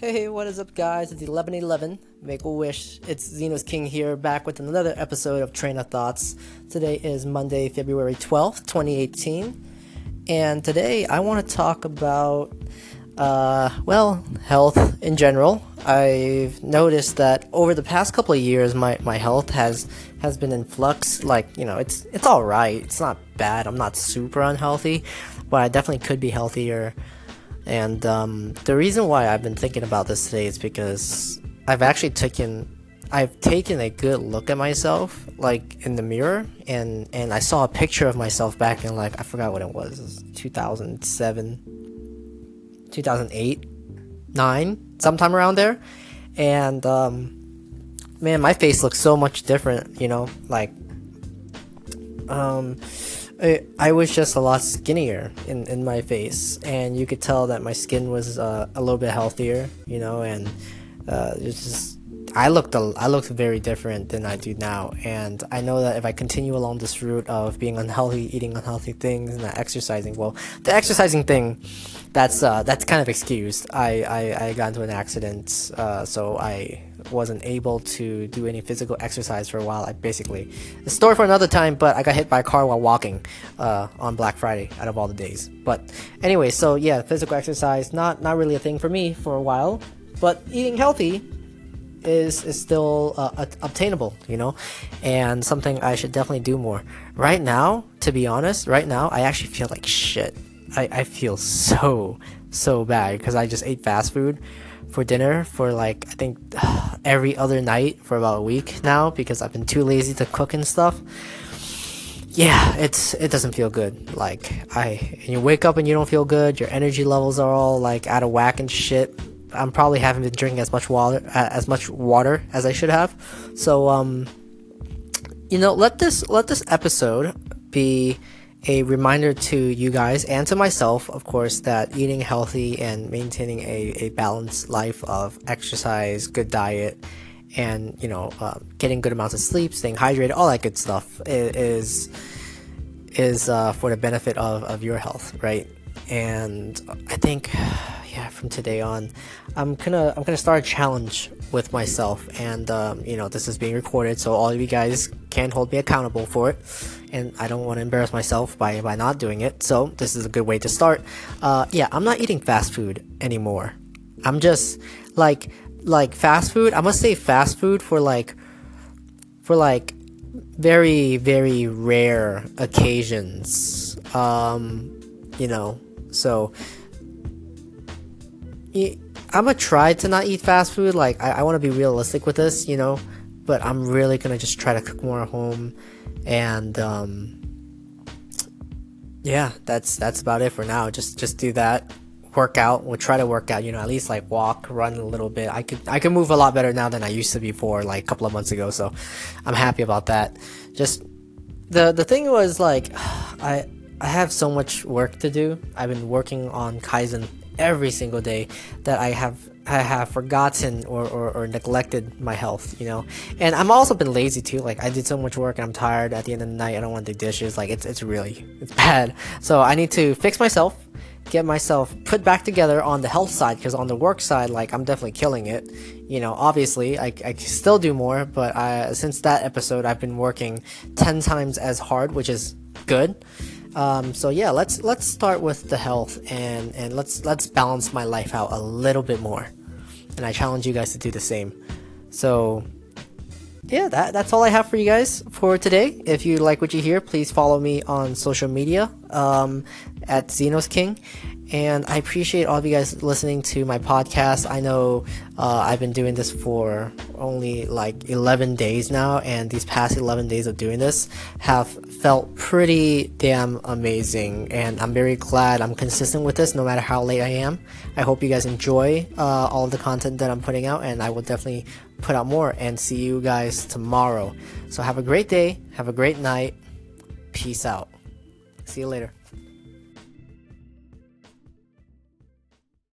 Hey, what is up, guys? It's 1111 Make a Wish. It's Xenos King here, back with another episode of Train of Thoughts. Today is Monday, February 12th, 2018. And today I want to talk about, uh, well, health in general. I've noticed that over the past couple of years, my, my health has has been in flux. Like, you know, it's it's all right. It's not bad. I'm not super unhealthy, but I definitely could be healthier. And um, the reason why I've been thinking about this today is because I've actually taken I've taken a good look at myself, like in the mirror, and and I saw a picture of myself back in like I forgot what it was, it was 2007, 2008, nine, sometime around there, and um, man, my face looks so much different, you know, like um I, I was just a lot skinnier in, in my face, and you could tell that my skin was uh, a little bit healthier, you know, and uh, it's just I looked a, I looked very different than I do now, and I know that if I continue along this route of being unhealthy, eating unhealthy things, and not exercising, well, the exercising thing, that's uh, that's kind of excused. I, I, I got into an accident, uh, so I wasn't able to do any physical exercise for a while. I basically, the story for another time, but I got hit by a car while walking uh, on Black Friday out of all the days. But anyway, so yeah, physical exercise not not really a thing for me for a while, but eating healthy is is still uh, obtainable, you know, and something I should definitely do more. Right now, to be honest, right now I actually feel like shit. I, I feel so so bad because I just ate fast food for dinner for like I think every other night for about a week now because I've been too lazy to cook and stuff. Yeah, it's it doesn't feel good. Like I you wake up and you don't feel good. Your energy levels are all like out of whack and shit. I'm probably haven't been drinking as much water as much water as I should have. So um you know, let this let this episode be a reminder to you guys and to myself, of course, that eating healthy and maintaining a, a balanced life of exercise, good diet, and you know, uh, getting good amounts of sleep, staying hydrated, all that good stuff is is uh, for the benefit of, of your health, right? And I think, yeah, from today on, I'm gonna I'm gonna start a challenge with myself, and um, you know, this is being recorded, so all of you guys can hold me accountable for it and I don't want to embarrass myself by, by not doing it. So this is a good way to start. Uh, yeah, I'm not eating fast food anymore. I'm just like like fast food. I must say fast food for like for like very very rare occasions. Um, you know, so I'm gonna try to not eat fast food. Like I, I want to be realistic with this, you know, but I'm really gonna just try to cook more at home and um, yeah, that's that's about it for now. Just just do that. Work out. We'll try to work out. You know, at least like walk, run a little bit. I could I can move a lot better now than I used to before, like a couple of months ago. So I'm happy about that. Just the the thing was like I I have so much work to do. I've been working on Kaizen every single day that I have I have forgotten or, or, or, neglected my health, you know. And I'm also been lazy too. Like I did so much work and I'm tired at the end of the night. I don't want to do dishes. Like it's it's really it's bad. So I need to fix myself, get myself put back together on the health side because on the work side, like I'm definitely killing it. You know, obviously I I still do more, but I, since that episode I've been working ten times as hard, which is good. Um, so yeah, let's let's start with the health and and let's let's balance my life out a little bit more and I challenge you guys to do the same. So, yeah, that, that's all I have for you guys for today. If you like what you hear, please follow me on social media um, at Xenos King. And I appreciate all of you guys listening to my podcast. I know uh, I've been doing this for only like 11 days now, and these past 11 days of doing this have felt pretty damn amazing. And I'm very glad I'm consistent with this no matter how late I am. I hope you guys enjoy uh, all the content that I'm putting out, and I will definitely put out more and see you guys tomorrow. So have a great day, have a great night. Peace out. See you later.